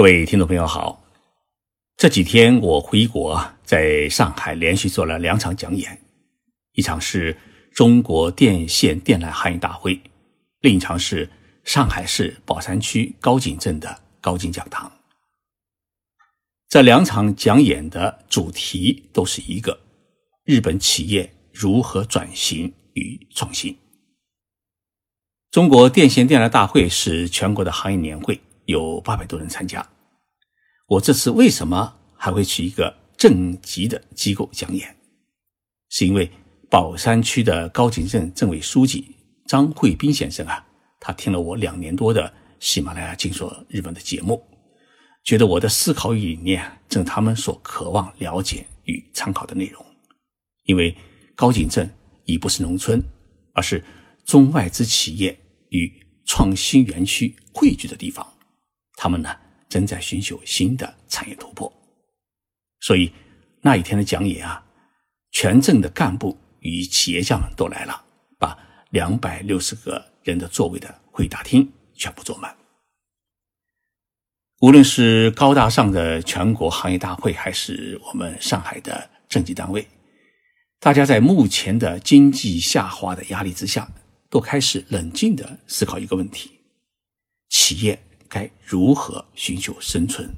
各位听众朋友好，这几天我回国，在上海连续做了两场讲演，一场是中国电线电缆行业大会，另一场是上海市宝山区高井镇的高井讲堂。这两场讲演的主题都是一个：日本企业如何转型与创新。中国电线电缆大会是全国的行业年会。有八百多人参加，我这次为什么还会去一个正级的机构讲演？是因为宝山区的高井镇政委书记张惠斌先生啊，他听了我两年多的喜马拉雅静说日本的节目，觉得我的思考与理念正他们所渴望了解与参考的内容。因为高井镇已不是农村，而是中外资企业与创新园区汇聚的地方。他们呢正在寻求新的产业突破，所以那一天的讲演啊，全镇的干部与企业家们都来了，把两百六十个人的座位的会大厅全部坐满。无论是高大上的全国行业大会，还是我们上海的政绩单位，大家在目前的经济下滑的压力之下，都开始冷静的思考一个问题：企业。该如何寻求生存？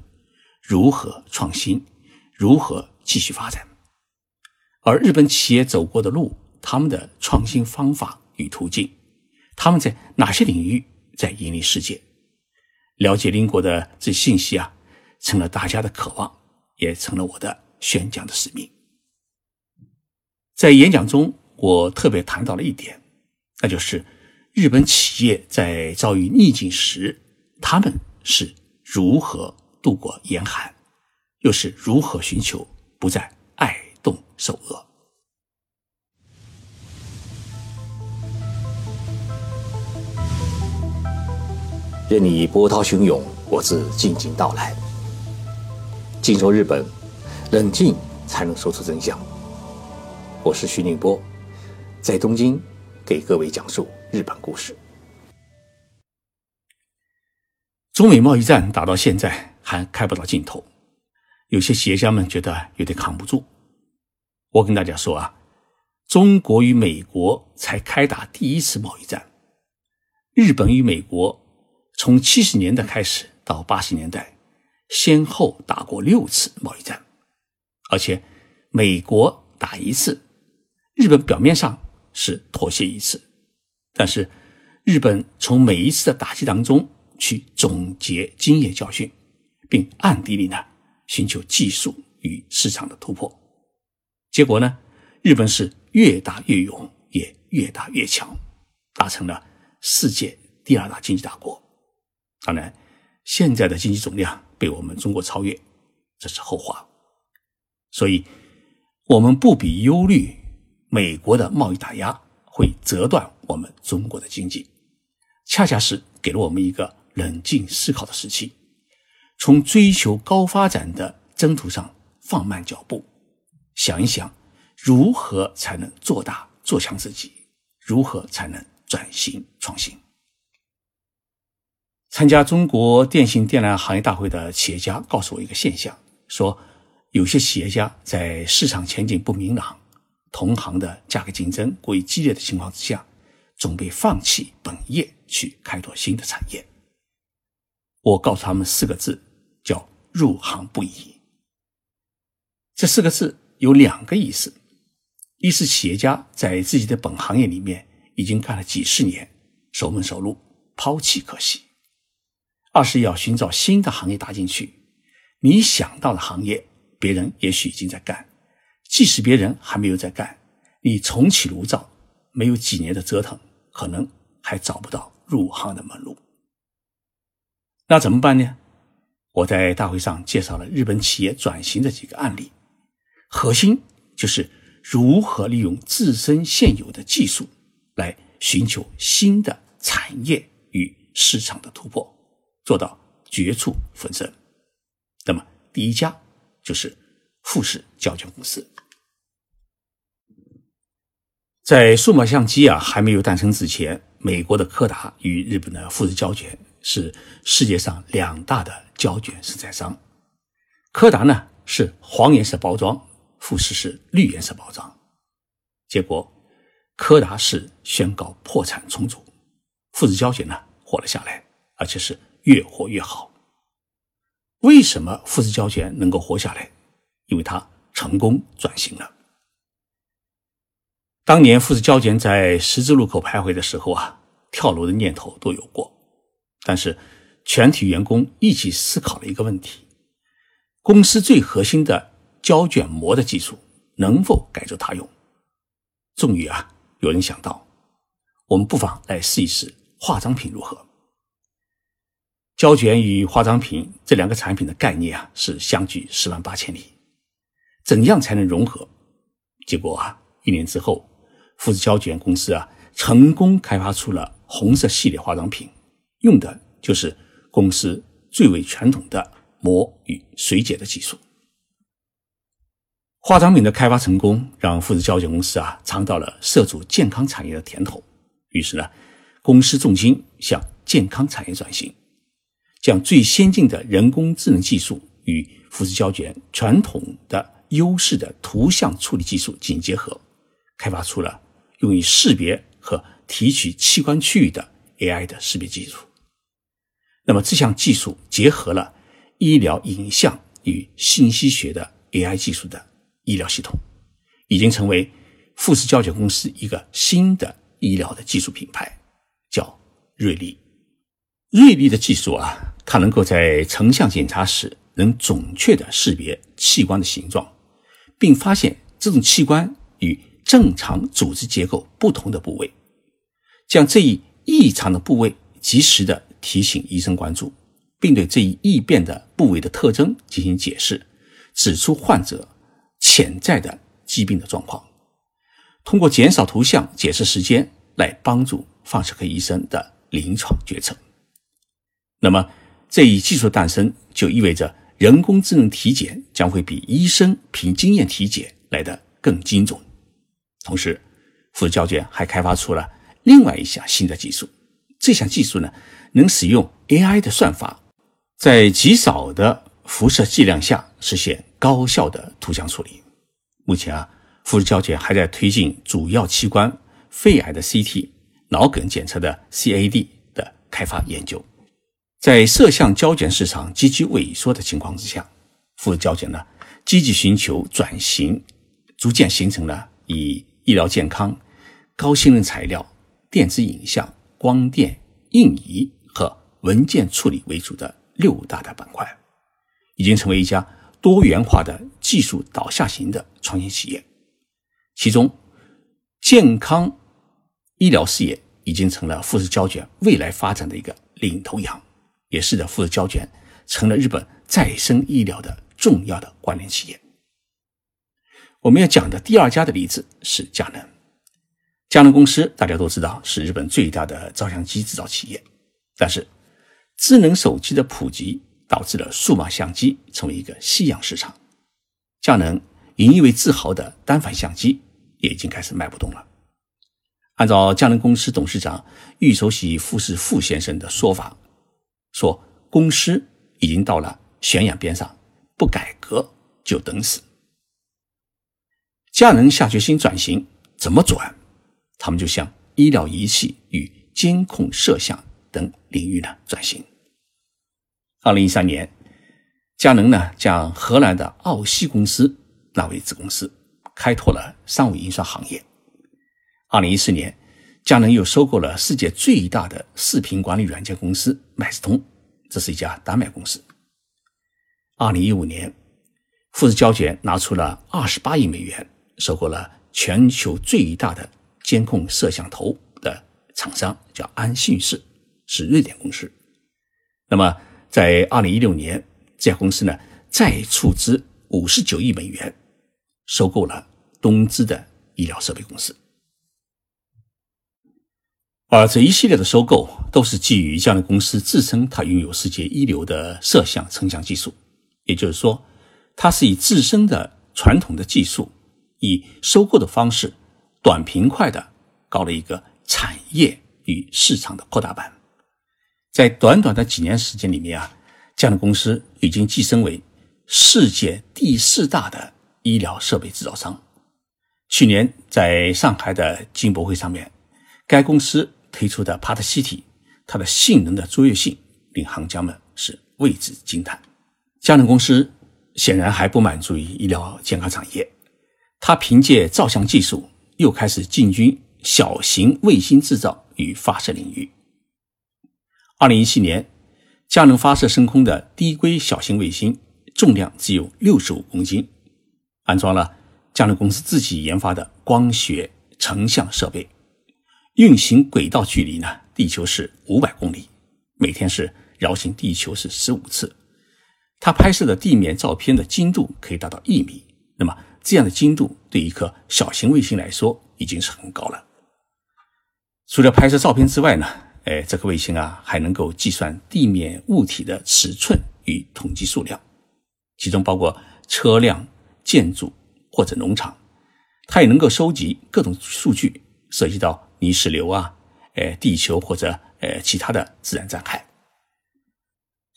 如何创新？如何继续发展？而日本企业走过的路，他们的创新方法与途径，他们在哪些领域在引领世界？了解邻国的这信息啊，成了大家的渴望，也成了我的宣讲的使命。在演讲中，我特别谈到了一点，那就是日本企业在遭遇逆境时。他们是如何度过严寒，又是如何寻求不再爱冻受饿？任你波涛汹涌，我自静静到来。静说日本，冷静才能说出真相。我是徐宁波，在东京给各位讲述日本故事。中美贸易战打到现在还开不到尽头，有些企业家们觉得有点扛不住。我跟大家说啊，中国与美国才开打第一次贸易战，日本与美国从七十年代开始到八十年代，先后打过六次贸易战，而且美国打一次，日本表面上是妥协一次，但是日本从每一次的打击当中。去总结经验教训，并暗地里呢寻求技术与市场的突破。结果呢，日本是越打越勇，也越打越强，达成了世界第二大经济大国。当然，现在的经济总量被我们中国超越，这是后话。所以，我们不必忧虑美国的贸易打压会折断我们中国的经济，恰恰是给了我们一个。冷静思考的时期，从追求高发展的征途上放慢脚步，想一想如何才能做大做强自己，如何才能转型创新。参加中国电信电缆行业大会的企业家告诉我一个现象，说有些企业家在市场前景不明朗、同行的价格竞争过于激烈的情况之下，准备放弃本业去开拓新的产业。我告诉他们四个字，叫“入行不易”。这四个字有两个意思：一是企业家在自己的本行业里面已经干了几十年，熟门熟路，抛弃可惜；二是要寻找新的行业搭进去。你想到的行业，别人也许已经在干；即使别人还没有在干，你重启炉灶，没有几年的折腾，可能还找不到入行的门路。那怎么办呢？我在大会上介绍了日本企业转型的几个案例，核心就是如何利用自身现有的技术来寻求新的产业与市场的突破，做到绝处逢生。那么第一家就是富士胶卷公司，在数码相机啊还没有诞生之前，美国的柯达与日本的富士胶卷。是世界上两大的胶卷生产商。柯达呢是黄颜色包装，富士是绿颜色包装。结果，柯达是宣告破产重组，富士胶卷呢活了下来，而且是越活越好。为什么富士胶卷能够活下来？因为它成功转型了。当年富士胶卷在十字路口徘徊的时候啊，跳楼的念头都有过。但是，全体员工一起思考了一个问题：公司最核心的胶卷膜的技术能否改作他用？终于啊，有人想到，我们不妨来试一试化妆品如何？胶卷与化妆品这两个产品的概念啊，是相距十万八千里。怎样才能融合？结果啊，一年之后。富士胶卷公司啊，成功开发出了红色系列化妆品，用的就是公司最为传统的膜与水解的技术。化妆品的开发成功，让富士胶卷公司啊尝到了涉足健康产业的甜头。于是呢，公司重心向健康产业转型，将最先进的人工智能技术与富士胶卷传统的优势的图像处理技术进行结合，开发出了。用于识别和提取器官区域的 AI 的识别技术，那么这项技术结合了医疗影像与信息学的 AI 技术的医疗系统，已经成为富士胶卷公司一个新的医疗的技术品牌，叫瑞丽。瑞丽的技术啊，它能够在成像检查时能准确的识别器官的形状，并发现这种器官与正常组织结构不同的部位，将这一异常的部位及时的提醒医生关注，并对这一异变的部位的特征进行解释，指出患者潜在的疾病的状况，通过减少图像解释时间来帮助放射科医生的临床决策。那么，这一技术的诞生就意味着人工智能体检将会比医生凭经验体检来得更精准。同时，富士胶卷还开发出了另外一项新的技术。这项技术呢，能使用 AI 的算法，在极少的辐射剂量下实现高效的图像处理。目前啊，富士胶卷还在推进主要器官肺癌的 CT、脑梗检测的 CAD 的开发研究。在摄像胶卷市场积极萎缩的情况之下，富士胶卷呢，积极寻求转型，逐渐形成了以医疗健康、高性能材料、电子影像、光电、印仪和文件处理为主的六大的板块，已经成为一家多元化的技术导向型的创新企业。其中，健康医疗事业已经成了富士胶卷未来发展的一个领头羊，也使得富士胶卷成了日本再生医疗的重要的关联企业。我们要讲的第二家的例子是佳能。佳能公司大家都知道是日本最大的照相机制造企业，但是智能手机的普及导致了数码相机成为一个夕阳市场。佳能引以为自豪的单反相机也已经开始卖不动了。按照佳能公司董事长玉守喜富士富先生的说法，说公司已经到了悬崖边上，不改革就等死。佳能下决心转型，怎么转？他们就向医疗仪器与监控摄像等领域呢转型。二零一三年，佳能呢将荷兰的奥西公司纳为子公司，开拓了商务印刷行业。二零一四年，佳能又收购了世界最大的视频管理软件公司麦斯通，这是一家丹麦公司。二零一五年，富士胶卷拿出了二十八亿美元。收购了全球最大的监控摄像头的厂商，叫安信视，是瑞典公司。那么，在二零一六年，这家公司呢再出资五十九亿美元，收购了东芝的医疗设备公司。而这一系列的收购，都是基于这样的公司自称它拥有世界一流的摄像成像技术，也就是说，它是以自身的传统的技术。以收购的方式，短平快的搞了一个产业与市场的扩大版，在短短的几年时间里面啊，佳能公司已经晋升为世界第四大的医疗设备制造商。去年在上海的金博会上面，该公司推出的帕特西体，它的性能的卓越性令行家们是为之惊叹。佳能公司显然还不满足于医疗健康产业，它凭借照相技术又开始进军小型卫星制造与发射领域。二零一七年，佳能发射升空的低轨小型卫星，重量只有六十五公斤，安装了佳能公司自己研发的光学成像设备，运行轨道距离呢，地球是五百公里，每天是绕行地球是十五次。它拍摄的地面照片的精度可以达到一米，那么这样的精度对一颗小型卫星来说已经是很高了。除了拍摄照片之外呢？哎，这颗卫星啊，还能够计算地面物体的尺寸与统计数量，其中包括车辆、建筑或者农场。它也能够收集各种数据，涉及到泥石流啊，哎，地球或者呃其他的自然灾害。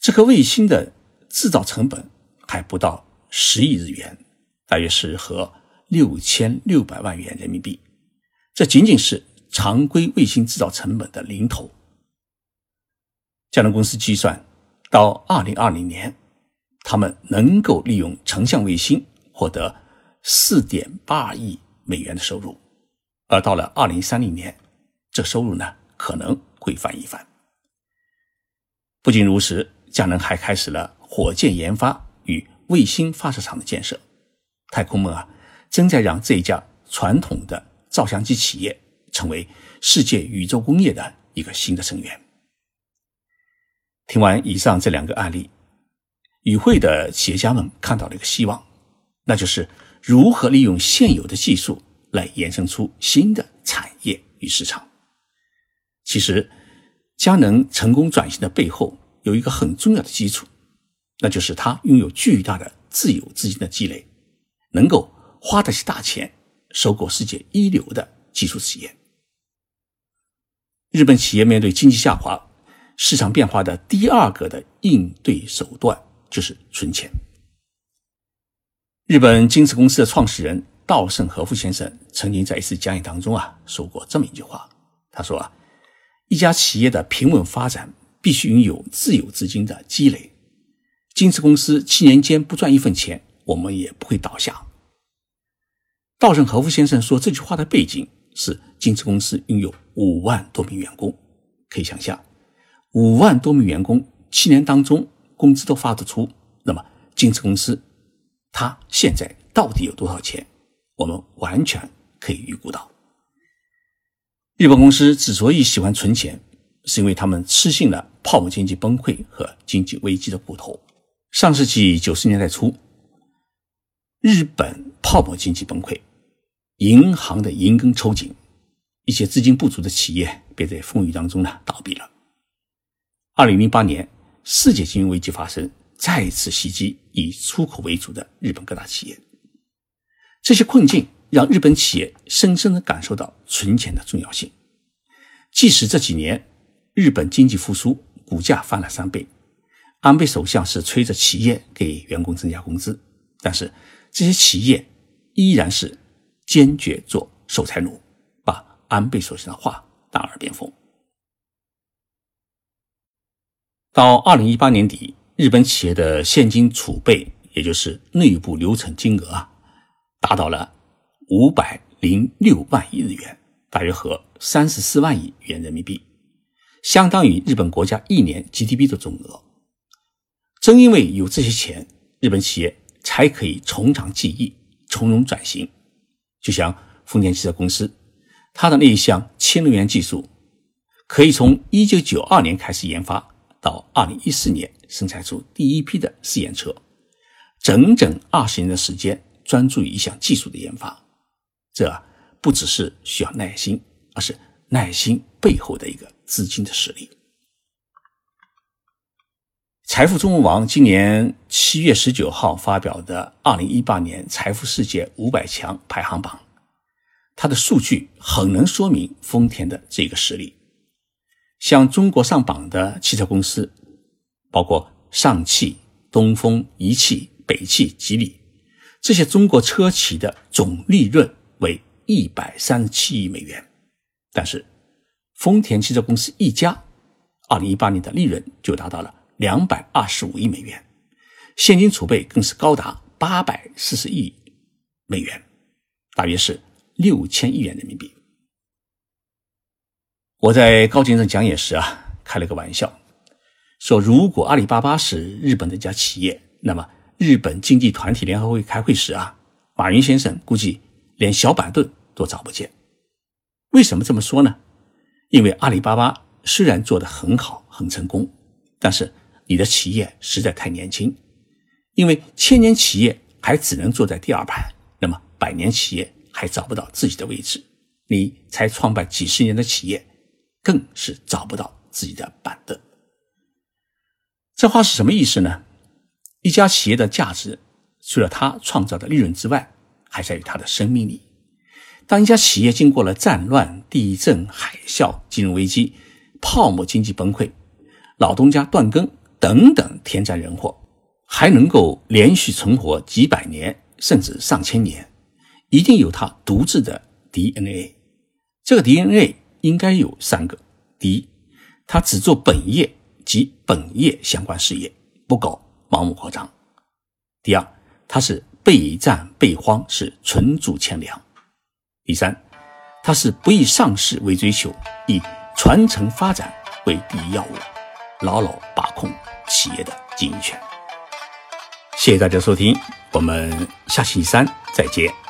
这颗卫星的制造成本还不到十亿日元，大约是合六千六百万元人民币。这仅仅是常规卫星制造成本的零头。佳能公司计算，到二零二零年，他们能够利用成像卫星获得四点八亿美元的收入，而到了二零三零年，这收入呢可能会翻一番。不仅如此，佳能还开始了火箭研发与卫星发射场的建设。太空梦啊，正在让这一家传统的照相机企业成为世界宇宙工业的一个新的成员。听完以上这两个案例，与会的企业家们看到了一个希望，那就是如何利用现有的技术来衍生出新的产业与市场。其实，佳能成功转型的背后有一个很重要的基础，那就是它拥有巨大的自有资金的积累，能够花得起大钱收购世界一流的技术企业。日本企业面对经济下滑。市场变化的第二个的应对手段就是存钱。日本京瓷公司的创始人稻盛和夫先生曾经在一次讲演当中啊说过这么一句话，他说啊，一家企业的平稳发展必须拥有自有资金的积累。京瓷公司七年间不赚一分钱，我们也不会倒下。稻盛和夫先生说这句话的背景是京瓷公司拥有五万多名员工，可以想象。五万多名员工，七年当中工资都发得出，那么京瓷公司它现在到底有多少钱？我们完全可以预估到。日本公司之所以喜欢存钱，是因为他们吃信了泡沫经济崩溃和经济危机的骨头。上世纪九十年代初，日本泡沫经济崩溃，银行的银根抽紧，一些资金不足的企业便在风雨当中呢倒闭了。二零零八年，世界金融危机发生，再次袭击以出口为主的日本各大企业。这些困境让日本企业深深的感受到存钱的重要性。即使这几年日本经济复苏，股价翻了三倍，安倍首相是催着企业给员工增加工资，但是这些企业依然是坚决做守财奴，把安倍首相的话当耳边风。到二零一八年底，日本企业的现金储备，也就是内部流程金额啊，达到了五百零六万亿日元，大约合三十四万亿元人民币，相当于日本国家一年 GDP 的总额。正因为有这些钱，日本企业才可以从长计议、从容转型。就像丰田汽车公司，它的那一项氢能源技术，可以从一九九二年开始研发。到二零一四年生产出第一批的试验车，整整二十年的时间专注于一项技术的研发，这不只是需要耐心，而是耐心背后的一个资金的实力。财富中文网今年七月十九号发表的二零一八年财富世界五百强排行榜，它的数据很能说明丰田的这个实力。像中国上榜的汽车公司，包括上汽、东风、一汽、北汽、吉利，这些中国车企的总利润为一百三十七亿美元。但是，丰田汽车公司一家，二零一八年的利润就达到了两百二十五亿美元，现金储备更是高达八百四十亿美元，大约是六千亿元人民币。我在高先生讲演时啊，开了个玩笑，说如果阿里巴巴是日本的一家企业，那么日本经济团体联合会开会时啊，马云先生估计连小板凳都找不见。为什么这么说呢？因为阿里巴巴虽然做得很好、很成功，但是你的企业实在太年轻。因为千年企业还只能坐在第二排，那么百年企业还找不到自己的位置。你才创办几十年的企业。更是找不到自己的板凳。这话是什么意思呢？一家企业的价值，除了它创造的利润之外，还在于它的生命力。当一家企业经过了战乱、地震、海啸、金融危机、泡沫经济崩溃、老东家断更等等天灾人祸，还能够连续存活几百年甚至上千年，一定有它独自的 DNA。这个 DNA。应该有三个：第一，他只做本业及本业相关事业，不搞盲目扩张；第二，他是备战备荒，是存储钱粮；第三，他是不以上市为追求，以传承发展为第一要务，牢牢把控企业的经营权。谢谢大家收听，我们下星期三再见。